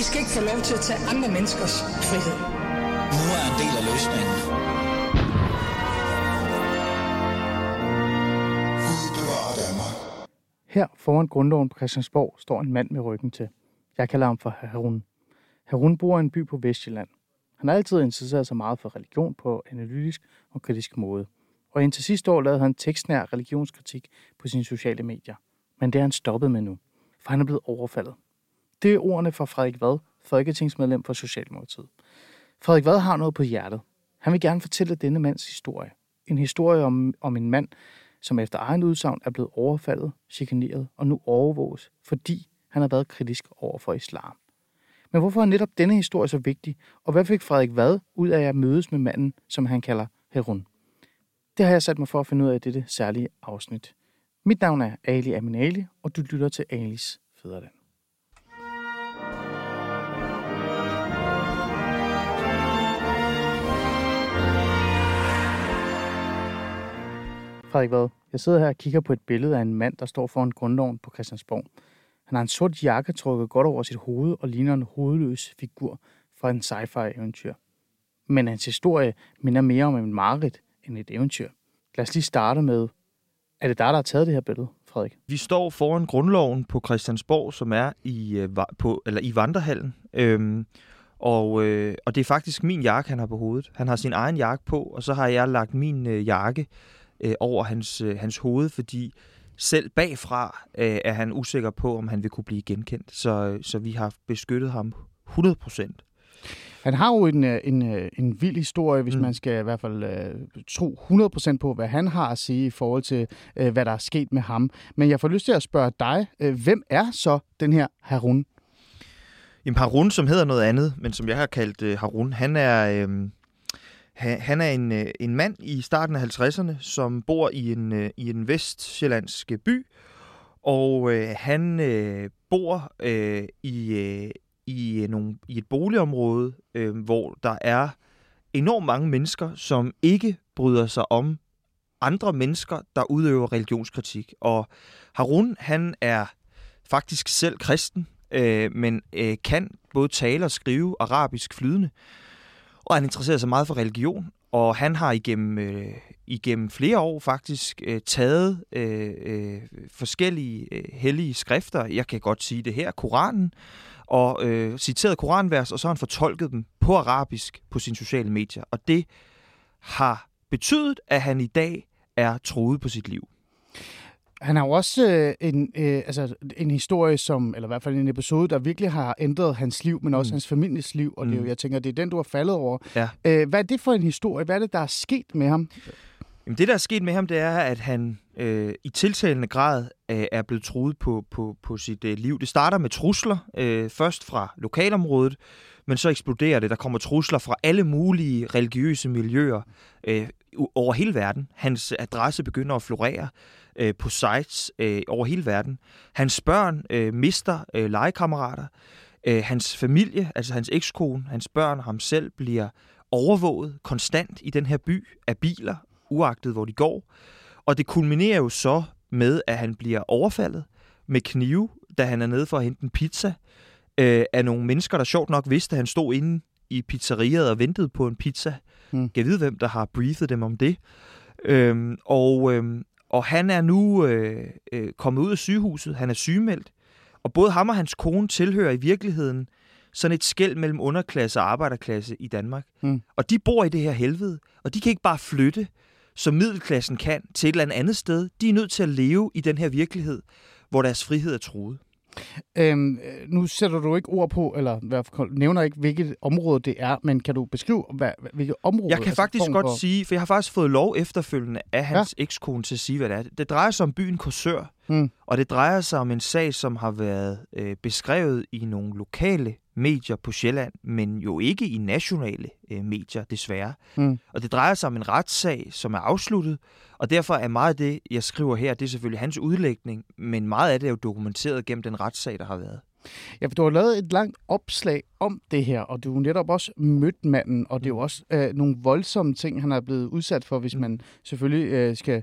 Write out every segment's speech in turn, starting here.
I skal ikke få lov til at tage andre menneskers frihed. Nu er en del af løsningen. Her foran grundloven på Christiansborg står en mand med ryggen til. Jeg kalder ham for Harun. Harun bor i en by på Vestjylland. Han har altid interesseret sig meget for religion på analytisk og kritisk måde. Og indtil sidste år lavede han tekstnær religionskritik på sine sociale medier. Men det er han stoppet med nu, for han er blevet overfaldet. Det er ordene fra Frederik Vad, folketingsmedlem for Socialdemokratiet. Frederik Vad har noget på hjertet. Han vil gerne fortælle denne mands historie. En historie om, om en mand, som efter egen udsagn er blevet overfaldet, chikaneret og nu overvåges, fordi han har været kritisk over for islam. Men hvorfor er netop denne historie så vigtig, og hvad fik Frederik Vad ud af at mødes med manden, som han kalder Herun? Det har jeg sat mig for at finde ud af i dette særlige afsnit. Mit navn er Ali Aminali, og du lytter til Alis Fæderland. Frederik Vad, jeg sidder her og kigger på et billede af en mand, der står foran grundloven på Christiansborg. Han har en sort jakke trukket godt over sit hoved og ligner en hovedløs figur fra en sci-fi eventyr. Men hans historie minder mere om en mareridt end et eventyr. Lad os lige starte med, er det dig, der har taget det her billede, Frederik? Vi står foran grundloven på Christiansborg, som er i, øh, på, eller i Vandrehallen. Øhm, og, øh, og det er faktisk min jakke, han har på hovedet. Han har sin egen jakke på, og så har jeg lagt min øh, jakke øh, over hans, øh, hans hoved, fordi selv bagfra øh, er han usikker på, om han vil kunne blive genkendt. Så, så vi har beskyttet ham 100 procent. Han har jo en, øh, en, øh, en vild historie, hvis mm. Man skal i hvert fald uh, tro 100% på, hvad han har at sige i forhold til, uh, hvad der er sket med ham. Men jeg får lyst til at spørge dig, uh, hvem er så den her Harun? Jamen Harun, som hedder noget andet, men som jeg har kaldt øh, Harun, han er, øh, han, han er en, øh, en mand i starten af 50'erne, som bor i en, øh, i en vestsjællandsk øh, by, og øh, han øh, bor øh, i, øh, i, øh, nogle, i et boligområde, øh, hvor der er enormt mange mennesker, som ikke bryder sig om andre mennesker, der udøver religionskritik. Og Harun, han er faktisk selv kristen, øh, men øh, kan både tale og skrive arabisk flydende. Og han interesserer sig meget for religion, og han har igennem, øh, igennem flere år faktisk øh, taget øh, øh, forskellige øh, hellige skrifter, jeg kan godt sige det her, Koranen, og øh, citeret koranvers, og så har han fortolket dem på arabisk på sine sociale medier. Og det har betydet, at han i dag er troet på sit liv. Han har jo også øh, en, øh, altså, en historie, som, eller i hvert fald en episode, der virkelig har ændret hans liv, men også mm. Hans families liv, og mm. det jo, jeg tænker, det er den, du har faldet over. Ja. Øh, hvad er det for en historie? Hvad er det, der er sket med ham? Jamen, det, der er sket med ham, det er, at han øh, i tiltalende grad øh, er blevet truet på, på, på sit øh, liv. Det starter med trusler, øh, først fra lokalområdet, men så eksploderer det. Der kommer trusler fra alle mulige religiøse miljøer øh, over hele verden. Hans adresse begynder at florere øh, på sites øh, over hele verden. Hans børn øh, mister øh, legekammerater. Øh, hans familie, altså hans ekskone, hans børn og ham selv, bliver overvåget konstant i den her by af biler, uagtet hvor de går. Og det kulminerer jo så med, at han bliver overfaldet med knive, da han er nede for at hente en pizza, øh, af nogle mennesker, der sjovt nok vidste, at han stod inde i pizzeriet og ventede på en pizza. Mm. Jeg ved, hvem der har briefet dem om det. Øhm, og, øhm, og han er nu øh, øh, kommet ud af sygehuset. Han er sygemeldt. Og både ham og hans kone tilhører i virkeligheden sådan et skæld mellem underklasse og arbejderklasse i Danmark. Hmm. Og de bor i det her helvede, og de kan ikke bare flytte, som middelklassen kan, til et eller andet sted. De er nødt til at leve i den her virkelighed, hvor deres frihed er truet. Øhm, øh, nu sætter du ikke ord på, eller i hvert fald nævner ikke, hvilket område det er, men kan du beskrive, hvad, hvilket område? Jeg kan altså faktisk godt for- sige, for jeg har faktisk fået lov efterfølgende af hans ja. ekskone til at sige, hvad det er. Det drejer sig om byen Korsør, Mm. og det drejer sig om en sag, som har været øh, beskrevet i nogle lokale medier på Sjælland, men jo ikke i nationale øh, medier, desværre. Mm. Og det drejer sig om en retssag, som er afsluttet, og derfor er meget af det, jeg skriver her, det er selvfølgelig hans udlægning, men meget af det er jo dokumenteret gennem den retssag, der har været. Ja, for du har lavet et langt opslag om det her, og du har netop også mødt manden, og det er jo også øh, nogle voldsomme ting, han er blevet udsat for, hvis man selvfølgelig øh, skal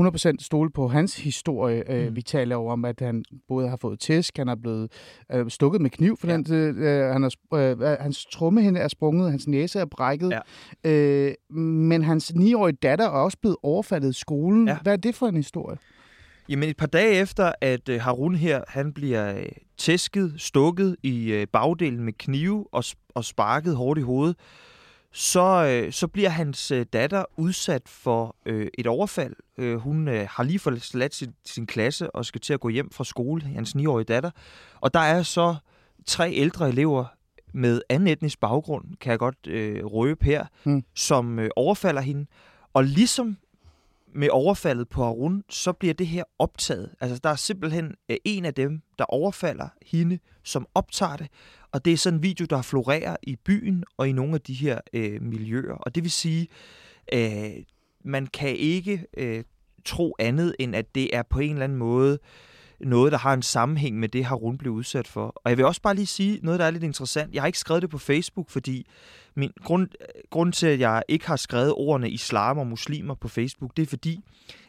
100% stole på hans historie. Øh, Mm. Vi taler jo om, at han både har fået tæsk, han er blevet øh, stukket med kniv, for Ja. den, øh, han er, øh, hans trommehinde er sprunget, hans næse er brækket, Ja. øh, men hans 9-årige datter er også blevet overfaldet i skolen. Ja. Hvad er det for en historie? Jamen et par dage efter, at øh, Harun her, han bliver øh, tæsket, stukket i øh, bagdelen med knive og, og sparket hårdt i hovedet, så, øh, så bliver hans øh, datter udsat for øh, et overfald. Øh, hun øh, har lige forladt sin, sin klasse og skal til at gå hjem fra skole, hans 9-årige datter. Og der er så tre ældre elever med anden etnisk baggrund, kan jeg godt øh, røbe her, Hmm. som øh, overfalder hende. Og ligesom med overfaldet på Harun, så bliver det her optaget. Altså, der er simpelthen øh, en af dem, der overfalder hende, som optager det. Og det er sådan en video, der florerer i byen og i nogle af de her øh, miljøer. Og det vil sige, øh, man kan ikke øh, tro andet, end at det er på en eller anden måde noget, der har en sammenhæng med det, Harun blev udsat for. Og jeg vil også bare lige sige noget, der er lidt interessant. Jeg har ikke skrevet det på Facebook, fordi min grund, grund til, at jeg ikke har skrevet ordene islam og muslimer på Facebook, det er fordi,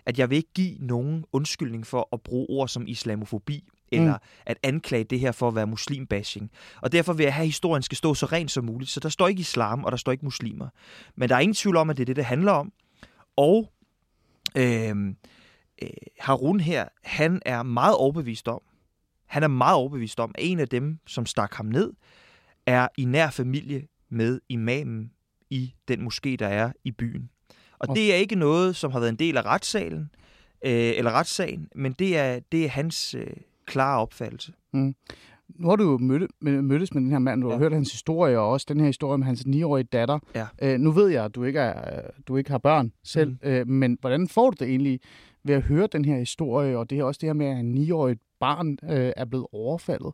at jeg vil ikke give nogen undskyldning for at bruge ord som islamofobi, eller Mm. at anklage det her for at være muslimbashing. Og derfor vil jeg have, at historien skal stå så rent som muligt. Så der står ikke islam, og der står ikke muslimer. Men der er ingen tvivl om, at det er det, det handler om. Og øh, øh, Harun her, han er meget overbevist om, han er meget overbevist om, at en af dem, som stak ham ned, er i nær familie med imamen i den moské, der er i byen. Og Okay. det er ikke noget, som har været en del af retssalen, øh, eller retssagen, men det er, det er hans øh, klare opfattelse. Nu har du jo mødte, mød- mødtes med den her mand, du har Ja. hørt hans historie, og også den her historie med hans 9-årige datter. Ja. Øh, nu ved jeg, at du ikke, er, du ikke har børn selv, mm. øh, men hvordan får du det egentlig ved at høre den her historie, og det er også det her med, at en 9-årig barn øh, er blevet overfaldet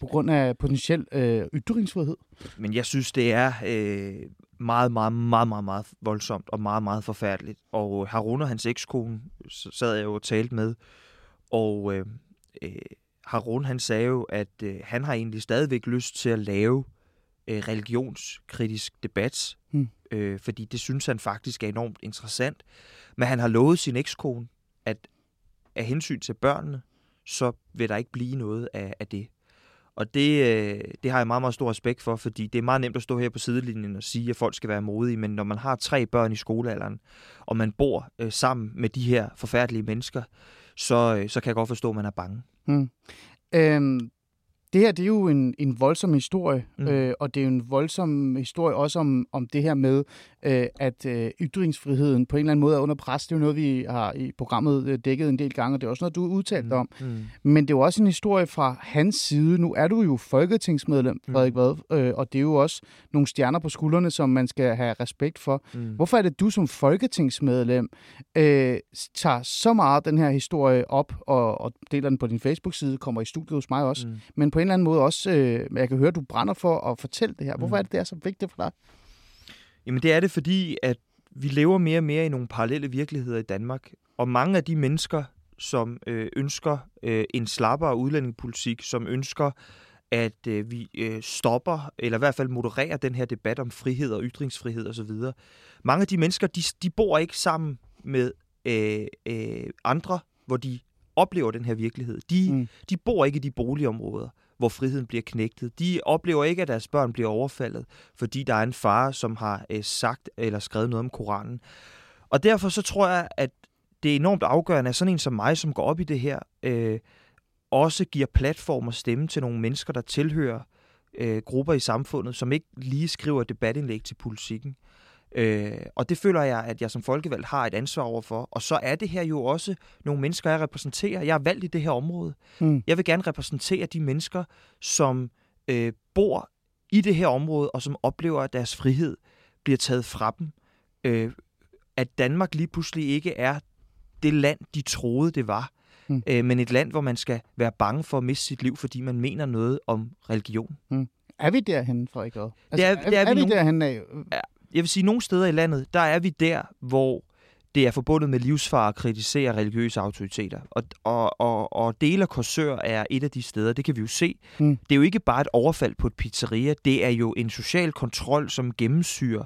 på grund af potentiel øh, ytringsfrihed? Men jeg synes, det er øh, meget, meget, meget, meget, meget voldsomt og meget, meget forfærdeligt. Og Harun og hans ekskone sad jeg jo og talte med, og øh, øh, Harun han sagde jo, at øh, han har egentlig stadigvæk lyst til at lave øh, religionskritisk debat, Hmm. øh, fordi det synes han faktisk er enormt interessant. Men han har lovet sin ekskone, at af hensyn til børnene, så vil der ikke blive noget af, af det. Og det, øh, det har jeg meget, meget stor respekt for, fordi det er meget nemt at stå her på sidelinjen og sige, at folk skal være modige, men når man har tre børn i skolealderen, og man bor øh, sammen med de her forfærdelige mennesker, så, øh, så kan jeg godt forstå, at man er bange. Hmm. Øhm, det her det er jo en, en voldsom historie, Mm. øh, og det er jo en voldsom historie også om, om det her med, øh, at øh, ytringsfriheden på en eller anden måde er under pres. Det er jo noget, vi har i programmet øh, dækket en del gange, og det er også noget, du har udtalt mm. om. Mm. Men det er jo også en historie fra hans side. Nu er du jo folketingsmedlem, Frederik Vad, øh, og det er jo også nogle stjerner på skuldrene, som man skal have respekt for. Mm. Hvorfor er det, du som folketingsmedlem øh, tager så meget den her historie op og, og deler den på din Facebook-side, kommer i studiet hos mig også, Mm. men på en eller anden måde også, øh, jeg kan høre, du brænder for at fortælle det her. Hvorfor Mm. er det, det er så vigtigt for dig? Jamen det er det, fordi at vi lever mere og mere i nogle parallelle virkeligheder i Danmark. Og mange af de mennesker, som øh, ønsker øh, en slappere udlændingepolitik, som ønsker, at øh, vi øh, stopper, eller i hvert fald modererer den her debat om frihed og ytringsfrihed osv. Mange af de mennesker, de, de bor ikke sammen med øh, øh, andre, hvor de oplever den her virkelighed. De, mm. De bor ikke i de boligområder, hvor friheden bliver knægtet. De oplever ikke, at deres børn bliver overfaldet, fordi der er en far, som har øh, sagt eller skrevet noget om Koranen. Og derfor så tror jeg, at det er enormt afgørende, at sådan en som mig, som går op i det her, øh, også giver platform og stemme til nogle mennesker, der tilhører øh, grupper i samfundet, som ikke lige skriver debatindlæg til politikken. Øh, og det føler jeg, at jeg som folkevalgt har et ansvar overfor. Og så er det her jo også nogle mennesker, jeg repræsenterer. Jeg er valgt i det her område. Mm. Jeg vil gerne repræsentere de mennesker, som øh, bor i det her område, og som oplever, at deres frihed bliver taget fra dem. Øh, at Danmark lige pludselig ikke er det land, de troede, det var. Mm. Øh, men et land, hvor man skal være bange for at miste sit liv, fordi man mener noget om religion. Er vi derhen, Frederik Vad? Det er- det er er, vi er vi nogle- derhen af? Jeg vil sige, at nogle steder i landet, der er vi der, hvor det er forbundet med livsfar at kritisere religiøse autoriteter. Og, og, og, og dele af Korsør er et af de steder, det kan vi jo se. Mm. Det er jo ikke bare et overfald på et pizzeria, det er jo en social kontrol, som gennemsyrer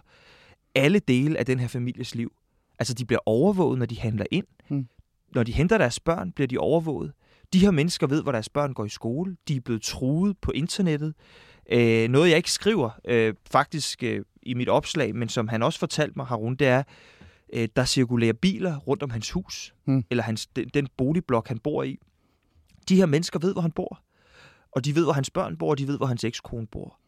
alle dele af den her families liv. Altså, de bliver overvåget, når de handler ind. Mm. Når de henter deres børn, bliver de overvåget. De her mennesker ved, hvor deres børn går i skole. De er blevet truet på internettet. Øh, noget, jeg ikke skriver øh, faktisk øh, i mit opslag, men som han også fortalte mig, Harun, det er, øh, der cirkulerer biler rundt om hans hus, Mm. eller hans, den, den boligblok, han bor i. De her mennesker ved, hvor han bor. Og de ved, hvor hans børn bor, og de ved, hvor hans ekskone bor.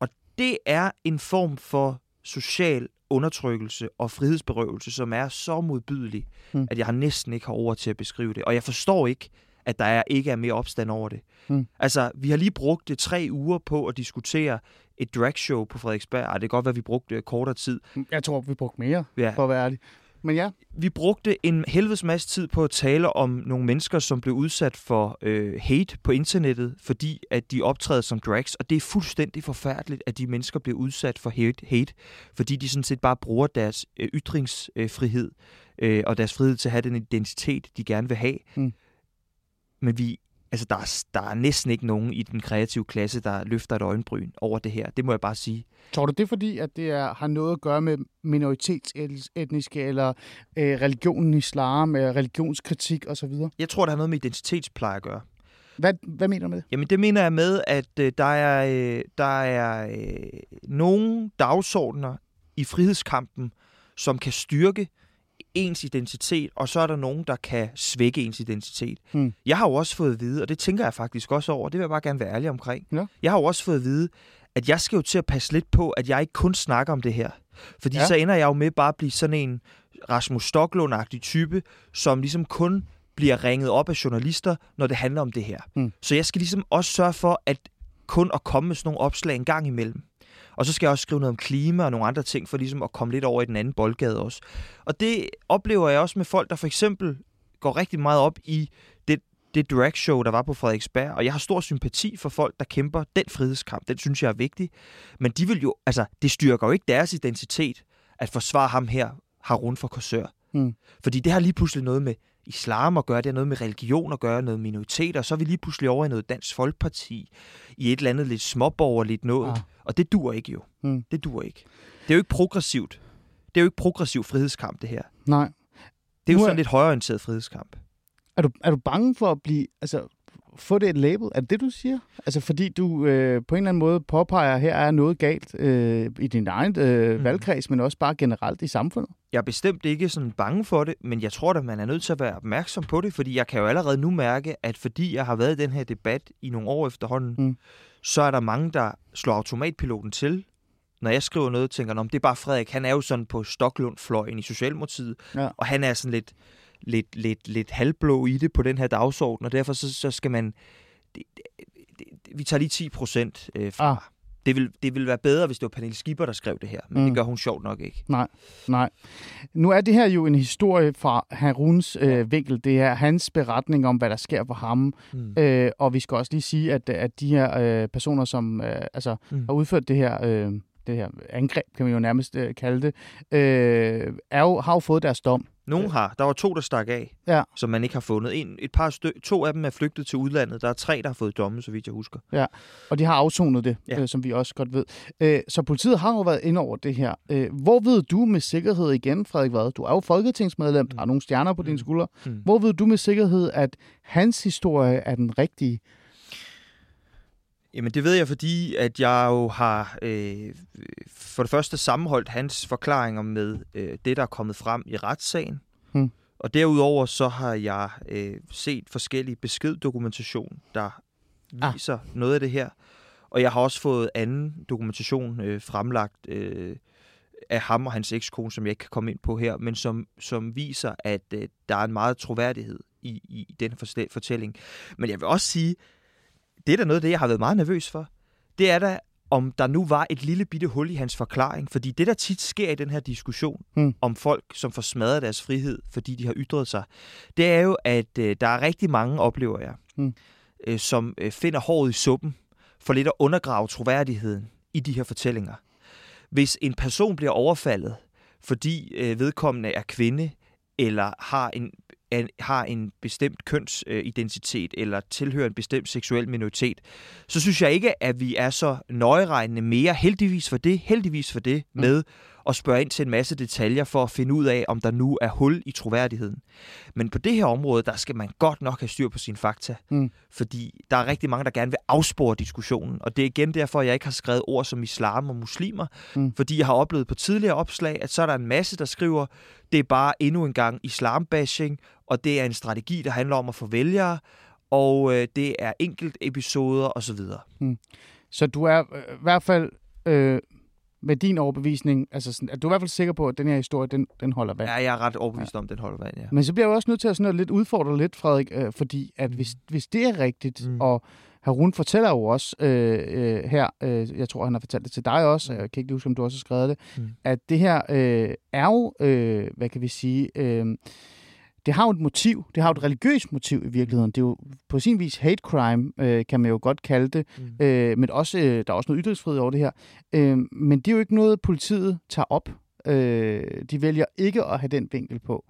Og det er en form for social undertrykkelse og frihedsberøvelse, som er så modbydelig, Mm. mm. at jeg har næsten ikke har ord til at beskrive det. Og jeg forstår ikke, at der er, ikke er mere opstand over det. Mm. Altså, vi har lige brugt det tre uger på at diskutere et dragshow på Frederiksberg. Ej, det kan godt være, at vi brugte øh, kortere tid. Jeg tror, vi brugte mere, Ja. for at være ærlig. Men ja, Vi brugte en helvedes masse tid på at tale om nogle mennesker, som blev udsat for øh, hate på internettet, fordi at de optræder som drags. Og det er fuldstændig forfærdeligt, at de mennesker bliver udsat for hate, hate fordi de sådan set bare bruger deres øh, ytringsfrihed øh, og deres frihed til at have den identitet, de gerne vil have. Mm. Men vi, altså der, er, der er næsten ikke nogen i den kreative klasse, der løfter et øjenbryn over det her. Det må jeg bare sige. tror du det er fordi, at det er, har noget at gøre med minoritetsetniske eller øh, religionen islam, øh, religionskritik osv.? Jeg tror, der har noget med identitetspleje at gøre. Hvad, hvad mener du med det? Jamen det mener jeg med, at øh, der er, øh, der er øh, nogle dagsordner i frihedskampen, som kan styrke ens identitet, og så er der nogen, der kan svække ens identitet. Hmm. Jeg har jo også fået at vide, og det tænker jeg faktisk også over, det vil jeg bare gerne være ærlig omkring. Ja. Jeg har jo også fået at vide, at jeg skal jo til at passe lidt på, at jeg ikke kun snakker om det her. Fordi Ja. ja. så ender jeg jo med bare at blive sådan en Rasmus Stocklund-agtig type, som ligesom kun bliver ringet op af journalister, når det handler om det her. Mm. Så jeg skal ligesom også sørge for, at kun at komme med sådan nogle opslag en gang imellem. Og så skal jeg også skrive noget om klima og nogle andre ting, for ligesom at komme lidt over i den anden boldgade også. Og det oplever jeg også med folk, der for eksempel går rigtig meget op i det, det dragshow, der var på Frederiksberg. Og jeg har stor sympati for folk, der kæmper den frihedskamp. Den synes jeg er vigtig. Men de vil jo, altså, det styrker jo ikke deres identitet at forsvare ham her, Harun fra Korsør. Mm. Fordi det har lige pludselig noget med islam at gøre, det har noget med religion at gøre, noget minoriteter, og så er vi lige pludselig over i noget dansk folkeparti, i et eller andet lidt småborgerligt noget. Ah. Ah. Og det dur ikke jo. Mm. Det dur ikke. Det er jo ikke progressivt. Det er jo ikke progressiv frihedskamp, det her. Nej. Det er jo sådan lidt højorienteret frihedskamp. Er du, er du bange for at blive, altså, få det et label? Er det det, du siger? Altså, fordi du øh, på en eller anden måde påpeger, at her er noget galt øh, i din egen øh, valgkreds, men også bare generelt i samfundet? Jeg er bestemt ikke sådan bange for det, men jeg tror at man er nødt til at være opmærksom på det, fordi jeg kan jo allerede nu mærke, at fordi jeg har været i den her debat i nogle år efterhånden, Mm. mm. så er der mange, der slår automatpiloten til, når jeg skriver noget, tænker, om det er bare Frederik, han er jo sådan på Stoklund-fløjen i Socialdemokratiet, Ja. og han er sådan lidt, lidt, lidt, lidt halvblå i det på den her dagsorden, og derfor så, så skal man, det, det, det, vi tager lige 10 procent øh, fra. Ah. Det vil, det vil være bedre, hvis det var Pernille Skipper, der skrev det her, men Mm. mm. det gør hun sjovt nok ikke. Nej, nej. Nu er det her jo en historie fra Haruns øh, vinkel. Det er hans beretning om, hvad der sker for ham. Mm. Øh, og vi skal også lige sige, at, at de her øh, personer, som øh, altså, Mm. har udført det her, øh, det her angreb, kan man jo nærmest øh, kalde det, øh, er jo, har jo fået deres dom. Nogen har. Der var to, der stak af, Ja. som man ikke har fundet. En, et par stø- to af dem er flygtet til udlandet. Der er tre, der har fået domme, så vidt jeg husker. Og de har afsonet det, ja. Ja. øh, som vi også godt ved. Øh, så politiet har jo været ind over det her. Øh, hvor ved du med sikkerhed igen, Frederik Vad? Du er jo folketingsmedlem, der har nogle stjerner på dine Mm. skuldre. Mm. Hvor ved du med sikkerhed, at hans historie er den rigtige? Jamen det ved jeg, fordi at jeg jo har øh, for det første sammenholdt hans forklaringer med øh, det, der er kommet frem i retssagen. Hmm. Og derudover så har jeg øh, set forskellige beskeddokumentation, der Ah. viser noget af det her. Og jeg har også fået anden dokumentation øh, fremlagt øh, af ham og hans ekskone, som jeg ikke kan komme ind på her, men som, som viser, at øh, der er en meget troværdighed i, i den fortælling. Men jeg vil også sige, det er da noget af det, jeg har været meget nervøs for. Det er da, om der nu var et lille bitte hul i hans forklaring. Fordi det, der tit sker i den her diskussion Hmm. om folk, som får smadret deres frihed, fordi de har ytret sig, det er jo, at øh, der er rigtig mange, oplever jeg, Hmm. øh, som øh, finder håret i suppen for lidt at undergrave troværdigheden i de her fortællinger. Hvis en person bliver overfaldet, fordi øh, vedkommende er kvinde, eller har en en, har en bestemt kønsidentitet eller tilhører en bestemt seksuel minoritet, så synes jeg ikke, at vi er så nøjeregnende mere, heldigvis for det, heldigvis for det, Mm. med at spørge ind til en masse detaljer for at finde ud af, om der nu er hul i troværdigheden. Men på det her område, der skal man godt nok have styr på sine fakta, Mm. fordi der er rigtig mange, der gerne vil afspore diskussionen, og det er igen derfor, jeg ikke har skrevet ord som islam og muslimer, Mm. fordi jeg har oplevet på tidligere opslag, at så er der en masse, der skriver, det er bare endnu en gang islambashing, og det er en strategi, der handler om at få vælgere, og øh, det er enkelt episoder osv. Så du er øh, i hvert fald øh, med din overbevisning, altså sådan, at du er i hvert fald sikker på, at den her historie, den, den holder vand. Ja, jeg er ret overbevist om, den holder vand, ja. Men så bliver jeg jo også nødt til at sådan noget lidt udfordre lidt, Frederik, øh, fordi at hvis, hvis det er rigtigt, Mm. mm. og Harun fortæller jo også øh, øh, her, øh, jeg tror, han har fortalt det til dig også, jeg kan ikke huske, om du også har skrevet det, Mm. mm. at det her øh, er jo, øh, hvad kan vi sige, øh, det har jo et motiv, det har jo et religiøst motiv i virkeligheden. Det er jo på sin vis hate crime, øh, kan man jo godt kalde det, Mm. øh, men også, øh, der er også noget ytringsfrihed over det her. Øh, men det er jo ikke noget, politiet tager op. Øh, de vælger ikke at have den vinkel på.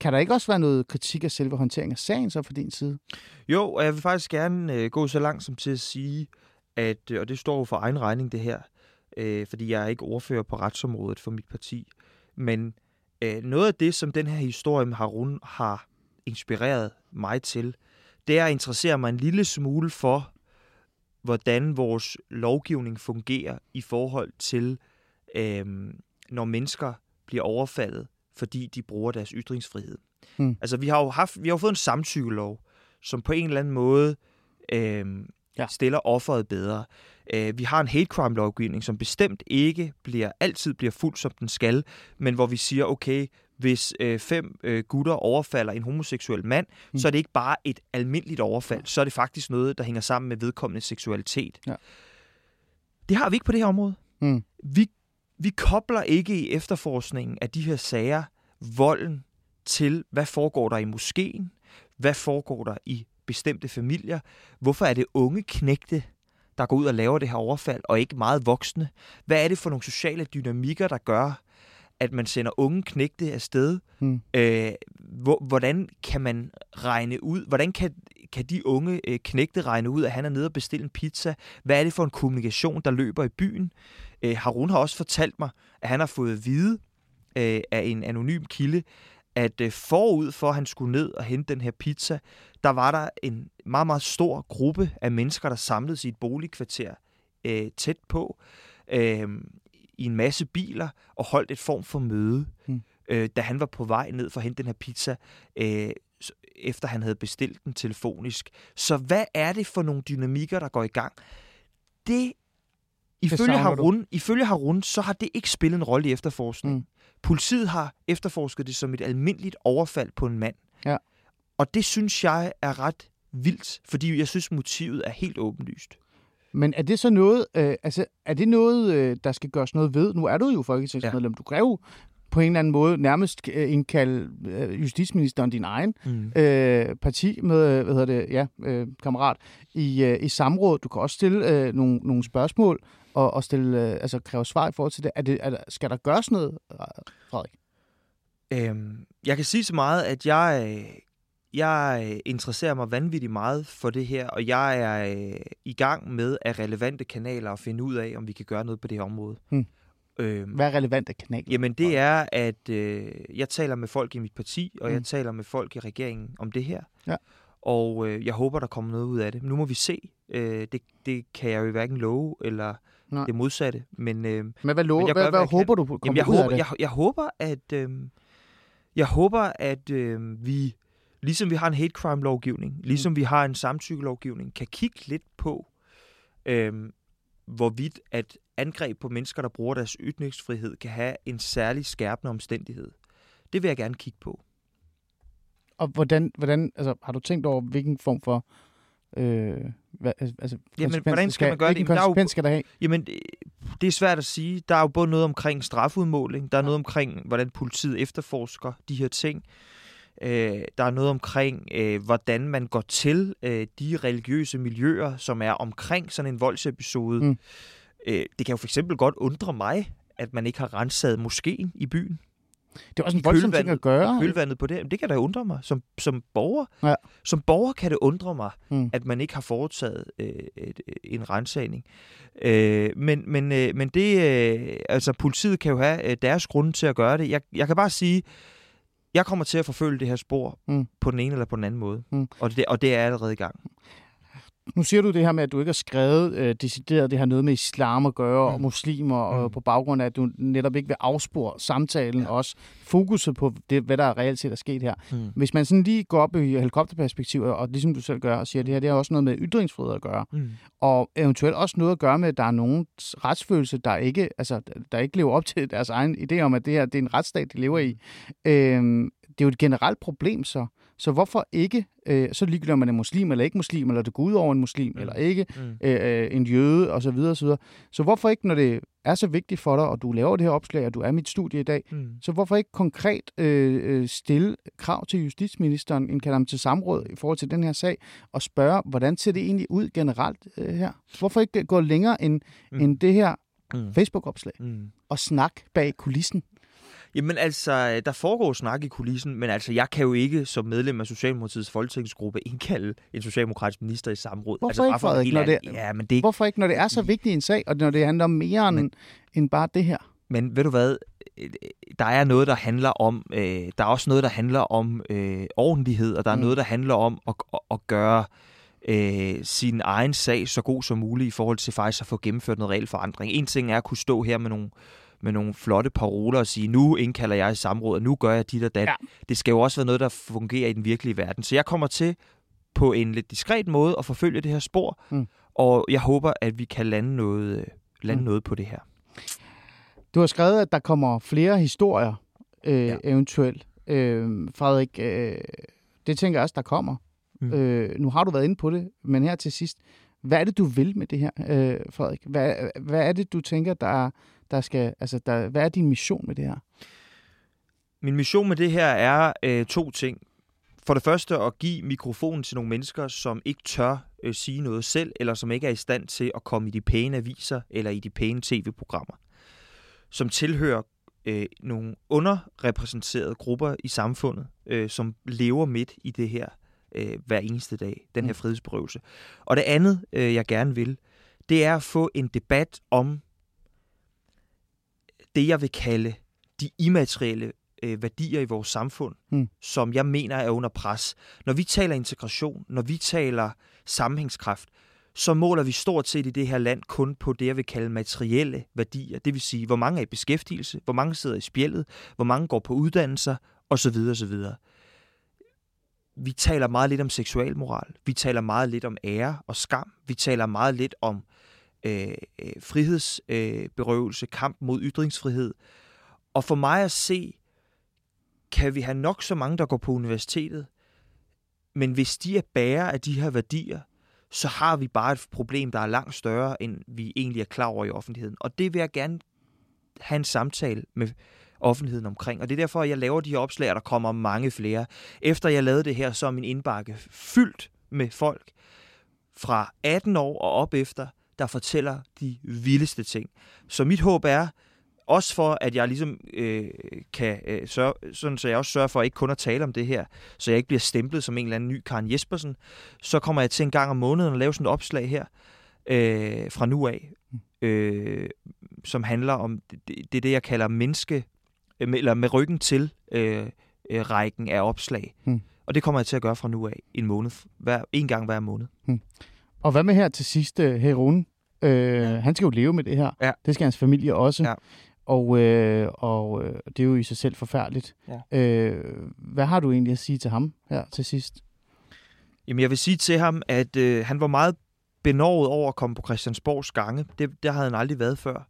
Kan der ikke også være noget kritik af selve håndteringen af sagen så fra din side? Jo, og jeg vil faktisk gerne øh, gå så langt som til at sige, at, øh, og det står jo for egen regning det her, øh, fordi jeg er ikke ordfører på retsområdet for mit parti, men øh, noget af det, som den her historie med Harun har inspireret mig til, det er at interessere mig en lille smule for, hvordan vores lovgivning fungerer i forhold til, øh, når mennesker bliver overfaldet, fordi de bruger deres ytringsfrihed. Hmm. Altså, vi har jo haft, vi har jo fået en samtykkelov, som på en eller anden måde øh, Ja. stiller offeret bedre. Øh, vi har en hate crime lovgivning, som bestemt ikke bliver altid bliver fuldt som den skal, men hvor vi siger, okay, hvis øh, fem øh, gutter overfalder en homoseksuel mand, Mm. så er det ikke bare et almindeligt overfald, så er det faktisk noget, der hænger sammen med vedkommende seksualitet. Ja. Det har vi ikke på det her område. Mm. Vi, vi kobler ikke i efterforskningen af de her sager volden til, hvad foregår der i moskeen, hvad foregår der i bestemte familier, hvorfor er det unge knægte, der går ud og laver det her overfald, og ikke meget voksne? Hvad er det for nogle sociale dynamikker, der gør, at man sender unge knægte afsted? Mm. Øh, hvor, hvordan kan man regne ud, hvordan kan, kan de unge øh, knægte regne ud, at han er nede og bestille en pizza? Hvad er det for en kommunikation, der løber i byen? Øh, Harun har også fortalt mig, at han har fået at vide øh, af en anonym kilde, at øh, forud for, at han skulle ned og hente den her pizza, der var der en meget, meget stor gruppe af mennesker, der samledes i et boligkvarter øh, tæt på, øh, i en masse biler, og holdt et form for møde, Hmm. øh, da han var på vej ned for at hente den her pizza, øh, efter han havde bestilt den telefonisk. Så hvad er det for nogle dynamikker, der går i gang? Det, ifølge. Harun, ifølge Harun, så har det ikke spillet en rolle i efterforskningen. Mm. Politiet har efterforsket det som et almindeligt overfald på en mand. Ja. Og det synes jeg er ret vildt, fordi jeg synes, motivet er helt åbenlyst. Men er det så noget, øh, altså, er det noget, øh, der skal gøres noget ved? Nu er du jo folketingsmedlem. Ja. Du kan jo på en eller anden måde nærmest øh, indkalde øh, justitsministeren, din egen Mm. øh, parti med, hvad hedder det, ja, øh, kammerat, i, øh, i samråd. Du kan også stille øh, nogle, nogle spørgsmål og, og stille, øh, altså kræve svar i forhold til det. Er det er skal der gøres noget, Frederik? Øhm, jeg kan sige så meget, at jeg, jeg interesserer mig vanvittigt meget for det her, og jeg er øh, i gang med af relevante kanaler at finde ud af, om vi kan gøre noget på det her område. Hmm. Øhm, Hvad er relevant af kanalen? Jamen det er, at øh, jeg taler med folk i mit parti, og Mm. jeg taler med folk i regeringen om det her. Ja. Og øh, jeg håber, der kommer noget ud af det. Nu må vi se. Øh, det, det kan jeg jo hverken love eller Nej. det modsatte. Men, øh, Men hvad, lover, Men jeg hvad, gør, hvad, hvad håber du på jamen, jeg, håber, jeg, jeg håber, at øh, jeg håber, at øh, vi, ligesom vi har en hate crime lovgivning, ligesom Mm. vi har en samtykkelovgivning, kan kigge lidt på, øh, hvorvidt at angreb på mennesker, der bruger deres ytringsfrihed, kan have en særlig skærpende omstændighed. Det vil jeg gerne kigge på. Og hvordan, hvordan altså, har du tænkt over, hvilken form for øh, hvad, altså, konsekvens hvordan skal man gøre det? Jamen, der er jo- skal der have? Jamen, det, er svært at sige. Der er jo både noget omkring strafudmåling, der er noget omkring, hvordan politiet efterforsker de her ting. Øh, der er noget omkring, øh, hvordan man går til øh, de religiøse miljøer, som er omkring sådan en voldsepisode. Mm. Øh, det kan jo for eksempel godt undre mig, at man ikke har renset moskeen i byen. Det er også en voldsom ting at gøre. Kølvandet på det, det kan da undre mig. Som, som borger Ja. som borger kan det undre mig, Mm. at man ikke har foretaget øh, et, en rensagning. Øh, men, men, øh, men det, øh, altså politiet kan jo have øh, deres grunde til at gøre det. Jeg, jeg kan bare sige, jeg kommer til at forfølge det her spor Mm. på den ene eller på den anden måde. Mm. Og, det, og det er allerede i gang. Nu siger du det her med, at du ikke har skrevet øh, decideret, det har noget med islam at gøre, mm. og Mm. muslimer, og Mm. på baggrund af, at du netop ikke vil afspore samtalen, ja. også fokuset på det, hvad der reelt set er sket her. Mm. Hvis man sådan lige går op i helikopterperspektiv, og ligesom du selv gør, og siger, at det her det har også noget med ytringsfrihed at gøre, Mm. og eventuelt også noget at gøre med, at der er nogen retsfølelse, der ikke, altså, der ikke lever op til deres egen idé om, at det her det er en retsstat, de lever i. Øhm, det er jo et generelt problem så. Så hvorfor ikke, øh, så ligegyldigt om man er muslim eller ikke muslim, eller det går ud over en muslim Mm. eller ikke, Mm. øh, øh, en jøde og så videre og så videre. Så hvorfor ikke, når det er så vigtigt for dig, og du laver det her opslag, og du er mit studie i dag, Mm. så hvorfor ikke konkret øh, øh, stille krav til justitsministeren, indkalde ham til samråd i forhold til den her sag, og spørge, hvordan ser det egentlig ud generelt øh, her? Hvorfor ikke gå længere end, Mm. mm. end det her Mm. Facebook-opslag, Mm. og snak bag kulissen? Jamen altså, der foregår snak i kulissen, men altså, jeg kan jo ikke som medlem af Socialdemokratiets folketingsgruppe indkalde en socialdemokratisk minister i samråd. Hvorfor altså, ikke, Frederik, når det-. Ja, men det Hvorfor ikke, når det er så vigtig en sag, og når det handler om mere end, Men- end bare det her? Men ved du hvad, der er noget, der handler om, øh, der er også noget, der handler om øh, ordentlighed, og der er Mm. mm. noget, der handler om at, at, at gøre øh, sin egen sag så god som muligt i forhold til faktisk at få gennemført noget reel forandring. En ting er at kunne stå her med nogle, med nogle flotte paroler og sige, nu indkalder jeg i samråd, og nu gør jeg dit og dat. Ja. Det skal jo også være noget, der fungerer i den virkelige verden. Så jeg kommer til på en lidt diskret måde at forfølge det her spor, Mm. og jeg håber, at vi kan lande noget, øh, lande Mm. noget på det her. Du har skrevet, at der kommer flere historier, øh, ja. Eventuelt. Øh, Frederik, øh, det tænker jeg også, der kommer. Mm. Mm. Øh, nu har du været inde på det, men her til sidst, hvad er det, du vil med det her, øh, Frederik? Hvad, hvad er det, du tænker, der, der skal, altså, der, hvad er din mission med det her? Min mission med det her er øh, to ting. For det første at give mikrofonen til nogle mennesker, som ikke tør øh, sige noget selv, eller som ikke er i stand til at komme i de pæne aviser eller i de pæne tv-programmer. Som tilhører øh, nogle underrepræsenterede grupper i samfundet, øh, som lever midt i det her øh, hver eneste dag, den her Mm. frihedsberøvelse. Og det andet, øh, jeg gerne vil, det er at få en debat om det, jeg vil kalde de immaterielle øh, værdier i vores samfund, Mm. som jeg mener er under pres. Når vi taler integration, når vi taler sammenhængskraft, så måler vi stort set i det her land kun på det, jeg vil kalde materielle værdier. Det vil sige, hvor mange er i beskæftigelse, hvor mange sidder i spjældet, hvor mange går på uddannelser, osv. osv. Vi taler meget lidt om seksualmoral. Vi taler meget lidt om ære og skam. Vi taler meget lidt om øh, frihedsberøvelse, øh, øh kamp mod ytringsfrihed. Og for mig at se, kan vi have nok så mange, der går på universitetet, men hvis de er bærer af de her værdier, så har vi bare et problem, der er langt større, end vi egentlig er klar over i offentligheden. Og det vil jeg gerne have en samtale med offentligheden omkring. Og det er derfor, at jeg laver de her opslag, og der kommer mange flere. Efter jeg lavede det her, så er min indbakke fyldt med folk fra 18 år og op efter, der fortæller de vildeste ting. Så mit håb er, også for, at jeg ligesom øh, kan øh, sørge, sådan, så jeg også sørger for ikke kun at tale om det her, så jeg ikke bliver stemplet som en eller anden ny Karen Jespersen, så kommer jeg til en gang om måneden at lave sådan et opslag her øh, fra nu af, øh, som handler om det, det, det jeg kalder menneske, eller med ryggen til øh, øh, rækken af opslag. Hmm. Og det kommer jeg til at gøre fra nu af en måned, hver, en gang hver måned. Og hvad med her til sidst, øh, Herun? Øh, han skal jo leve med det her. Ja. Det skal hans familie også. Ja. Og, øh, og øh, det er jo i sig selv forfærdeligt. Ja. Øh, hvad har du egentlig at sige til ham her til sidst? Jamen, jeg vil sige til ham, at øh, han var meget benovet over at komme på Christiansborgs gange. Det, der havde han aldrig været før.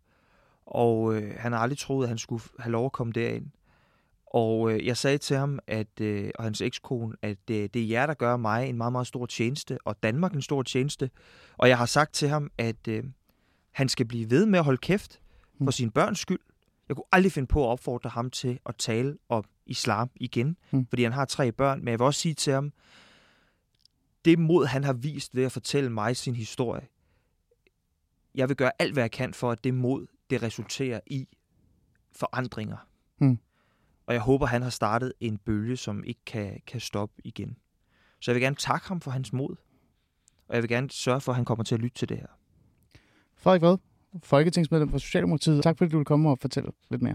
Og øh, han har aldrig troet, at han skulle have lov at komme derind. Og øh, jeg sagde til ham, at, øh, og hans ekskone, at øh, det er jer, der gør mig en meget, meget stor tjeneste, og Danmark en stor tjeneste. Og jeg har sagt til ham, at øh, han skal blive ved med at holde kæft for Mm. sin børns skyld. Jeg kunne aldrig finde på at opfordre ham til at tale om islam igen, Mm. fordi han har tre børn. Men jeg vil også sige til ham, det mod, han har vist ved at fortælle mig sin historie, jeg vil gøre alt, hvad jeg kan for, at det mod, det resulterer i forandringer. Mm. Og jeg håber, han har startet en bølge, som ikke kan, kan stoppe igen. Så jeg vil gerne takke ham for hans mod. Og jeg vil gerne sørge for, at han kommer til at lytte til det her. Frederik Vad, folketingsmedlem for Socialdemokratiet. Tak fordi du vil komme og fortælle lidt mere.